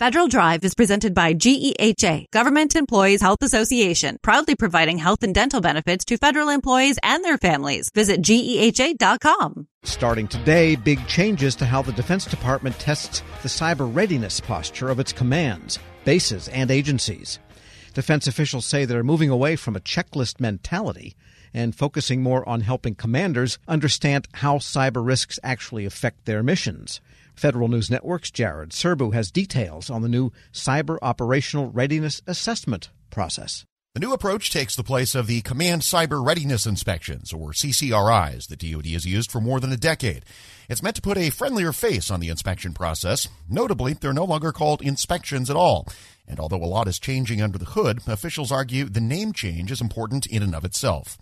Federal Drive is presented by GEHA, Government Employees Health Association, proudly providing health and dental benefits to federal employees and their families. Visit GEHA.com. Starting today, big changes to how the Defense Department tests the cyber readiness posture of its commands, bases, and agencies. Defense officials say they're moving away from a checklist mentality and focusing more on helping commanders understand how cyber risks actually affect their missions. Federal News Network's Jared Serbu has details on the new Cyber Operational Readiness Assessment process. The new approach takes the place of the Command Cyber Readiness Inspections, or CCRIs, that DoD has used for more than a decade. It's meant to put a friendlier face on the inspection process. Notably, they're no longer called inspections at all. And although a lot is changing under the hood, officials argue the name change is important in and of itself.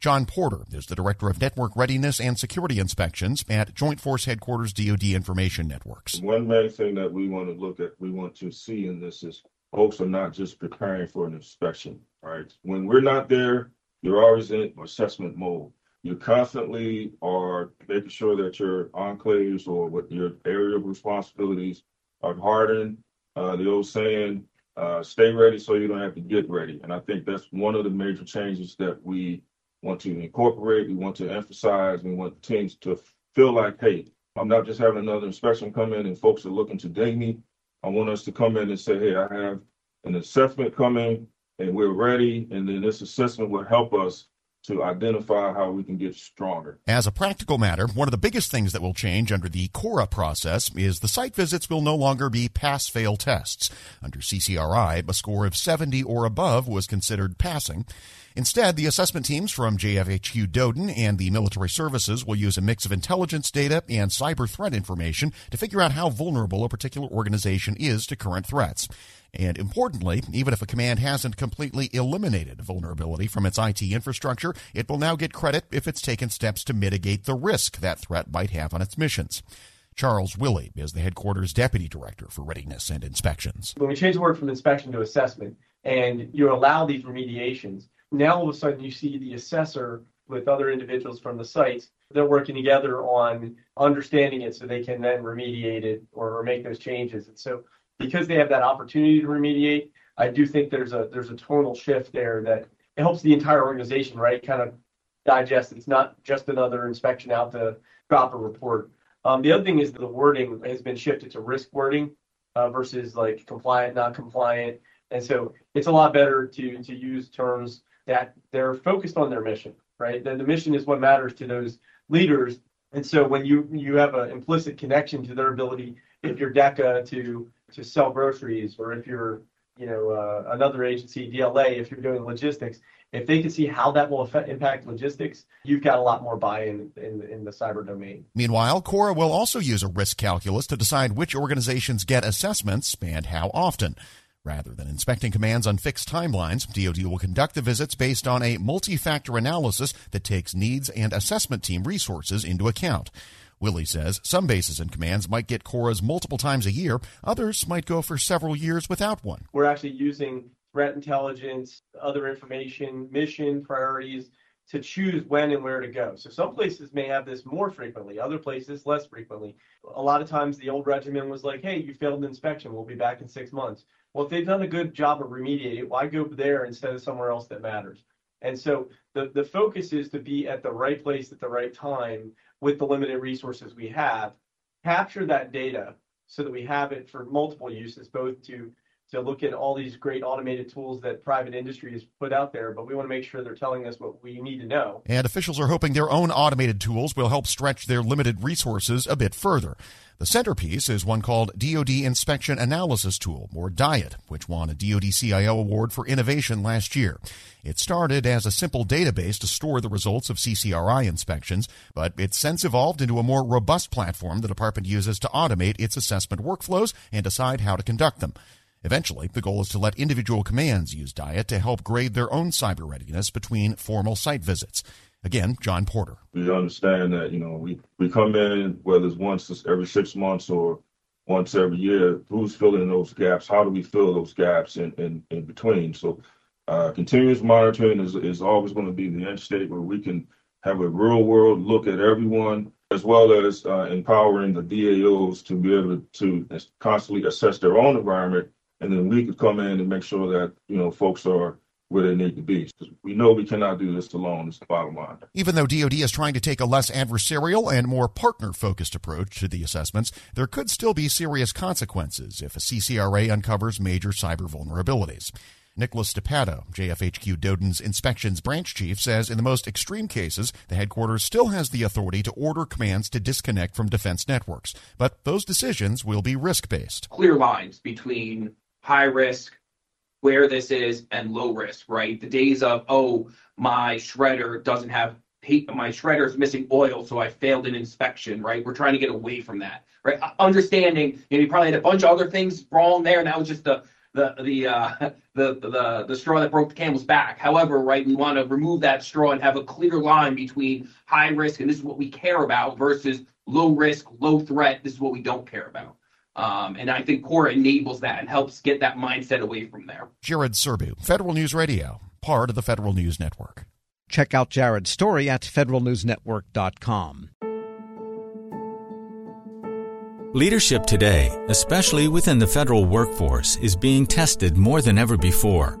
John Porter is the Director of Network Readiness and Security Inspections at Joint Force Headquarters DoD Information Networks. One main thing that we want to look at, we want to see in this is folks are not just preparing for an inspection, right? When we're not there, you're always in assessment mode. You constantly are making sure that your enclaves or what your area of responsibilities are hardened. Uh, the old saying, uh, stay ready so you don't have to get ready. And I think that's one of the major changes that we want to incorporate, we want to emphasize, we want teams to feel like, hey, I'm not just having another inspection come in and folks are looking to ding me. I want us to come in and say, hey, I have an assessment coming and we're ready. And then this assessment will help us to identify how we can get stronger. As a practical matter, one of the biggest things that will change under the CORA process is the site visits will no longer be pass fail tests. Under CCRI, a score of 70 or above was considered passing. Instead, the assessment teams from JFHQ DODIN and the military services will use a mix of intelligence data and cyber threat information to figure out how vulnerable a particular organization is to current threats. And importantly, even if a command hasn't completely eliminated vulnerability from its IT infrastructure, it will now get credit if it's taken steps to mitigate the risk that threat might have on its missions. Charles Willey is the headquarters deputy director for readiness and inspections. When we change the word from inspection to assessment and you allow these remediations, now all of a sudden you see the assessor with other individuals from the sites. They're working together on understanding it so they can then remediate it or, or make those changes. And so because they have that opportunity to remediate, I do think there's a there's a tonal shift there that it helps the entire organization, right? Kind of digest. It's not just another inspection out to drop a report. Um, the other thing is the wording has been shifted to risk wording uh, versus like compliant, not compliant, and so it's a lot better to to use terms that they're focused on their mission, right? Then the mission is what matters to those leaders. And so when you you have an implicit connection to their ability, if you're DECA to to sell groceries, or if you're you know uh, another agency DLA, if you're doing logistics, if they can see how that will affect, impact logistics, you've got a lot more buy-in in, in the cyber domain. Meanwhile, Cora will also use a risk calculus to decide which organizations get assessments and how often. Rather than inspecting commands on fixed timelines, DoD will conduct the visits based on a multi-factor analysis that takes needs and assessment team resources into account. Willey says some bases and commands might get CORAs multiple times a year. Others might go for several years without one. We're actually using threat intelligence, other information, mission priorities to choose when and where to go. So some places may have this more frequently, other places less frequently. A lot of times the old regimen was like, hey, you failed an inspection, we'll be back in six months. Well, if they've done a good job of remediating, why go there instead of somewhere else that matters? And so the, the focus is to be at the right place at the right time with the limited resources we have, capture that data so that we have it for multiple uses, both to to look at all these great automated tools that private industry has put out there, but we want to make sure they're telling us what we need to know. And officials are hoping their own automated tools will help stretch their limited resources a bit further. The centerpiece is one called DoD Inspection Analysis Tool, or DIET, which won a DoD CIO award for innovation last year. It started as a simple database to store the results of CCRI inspections, but it's since evolved into a more robust platform the department uses to automate its assessment workflows and decide how to conduct them. Eventually, the goal is to let individual commands use DIET to help grade their own cyber readiness between formal site visits. Again, John Porter. We understand that, you know, we, we come in, whether it's once every six months or once every year, who's filling those gaps? How do we fill those gaps in, in, in between? So uh, continuous monitoring is, is always going to be the end state where we can have a real world look at everyone as well as uh, empowering the DAOs to be able to constantly assess their own environment, and then we could come in and make sure that you know folks are where they need to be. Because we know we cannot do this alone. It's the bottom line. Even though DoD is trying to take a less adversarial and more partner-focused approach to the assessments, there could still be serious consequences if a CCRA uncovers major cyber vulnerabilities. Nicholas DePato, JFHQ DODIN's inspections branch chief, says in the most extreme cases, the headquarters still has the authority to order commands to disconnect from defense networks. But those decisions will be risk based. Clear lines between high risk, where this is, and low risk, right? The days of, oh, my shredder doesn't have my shredder is missing oil, so I failed an inspection, right? We're trying to get away from that, right? Understanding, you know, you probably had a bunch of other things wrong there, and that was just the the the uh, the the the straw that broke the camel's back. However, right, we want to remove that straw and have a clear line between high risk and this is what we care about versus low risk, low threat. This is what we don't care about. Um, and I think CORA enables that and helps get that mindset away from there. Jared Serbu, Federal News Radio, part of the Federal News Network. Check out Jared's story at federalnewsnetwork.com. Leadership today, especially within the federal workforce, is being tested more than ever before.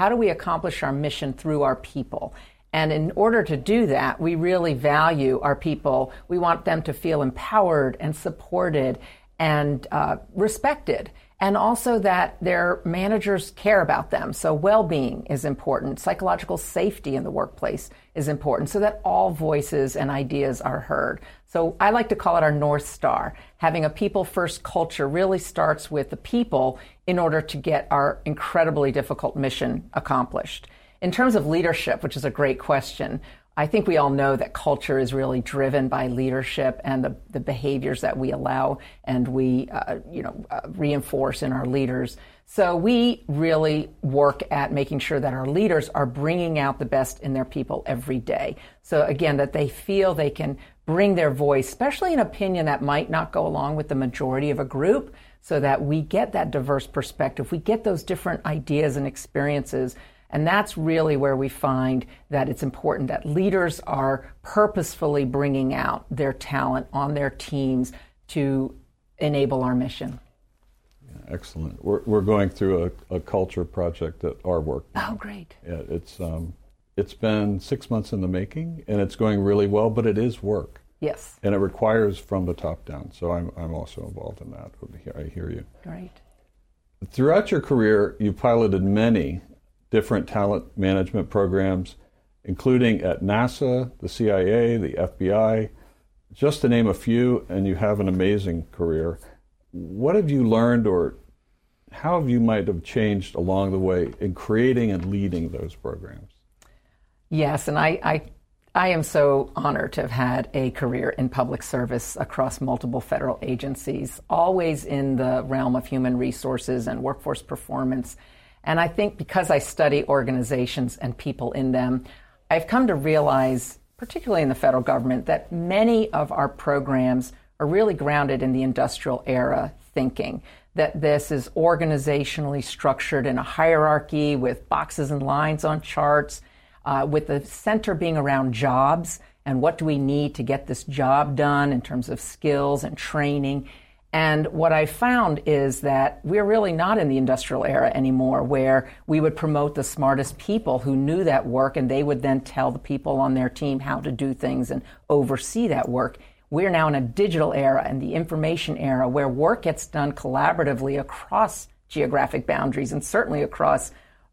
how do we accomplish our mission through our people. And in order to do that, we really value our people. We want them to feel empowered and supported and uh, respected and also that their managers care about them. So well-being is important. Psychological safety in the workplace is important so that all voices and ideas are heard. So I like to call it our North Star. Having a people first culture really starts with the people in order to get our incredibly difficult mission accomplished. In terms of leadership, which is a great question, I think we all know that culture is really driven by leadership and the, the behaviors that we allow and we, uh, you know, uh, reinforce in our leaders. So we really work at making sure that our leaders are bringing out the best in their people every day. So again, that they feel they can bring their voice, especially an opinion that might not go along with the majority of a group, so that we get that diverse perspective. We get those different ideas and experiences and that's really where we find that it's important that leaders are purposefully bringing out their talent on their teams to enable our mission. Yeah, excellent. We're, we're going through a, a culture project at our work. Oh, great. Yeah, it's, um, it's been six months in the making, and it's going really well, but it is work. Yes. And it requires from the top down. So I'm, I'm also involved in that. I hear you. Great. Throughout your career, you've piloted many different talent management programs, including at NASA, the CIA, the FBI, just to name a few, and you have an amazing career. What have you learned, or how have you might have changed along the way in creating and leading those programs? Yes, and I, I, I am so honored to have had a career in public service across multiple federal agencies, always in the realm of human resources and workforce performance and I think because I study organizations and people in them, I've come to realize, particularly in the federal government, that many of our programs are really grounded in the industrial era thinking. That this is organizationally structured in a hierarchy with boxes and lines on charts, uh, with the center being around jobs and what do we need to get this job done in terms of skills and training. And what I found is that we're really not in the industrial era anymore, where we would promote the smartest people who knew that work and they would then tell the people on their team how to do things and oversee that work. We're now in a digital era and the information era where work gets done collaboratively across geographic boundaries and certainly across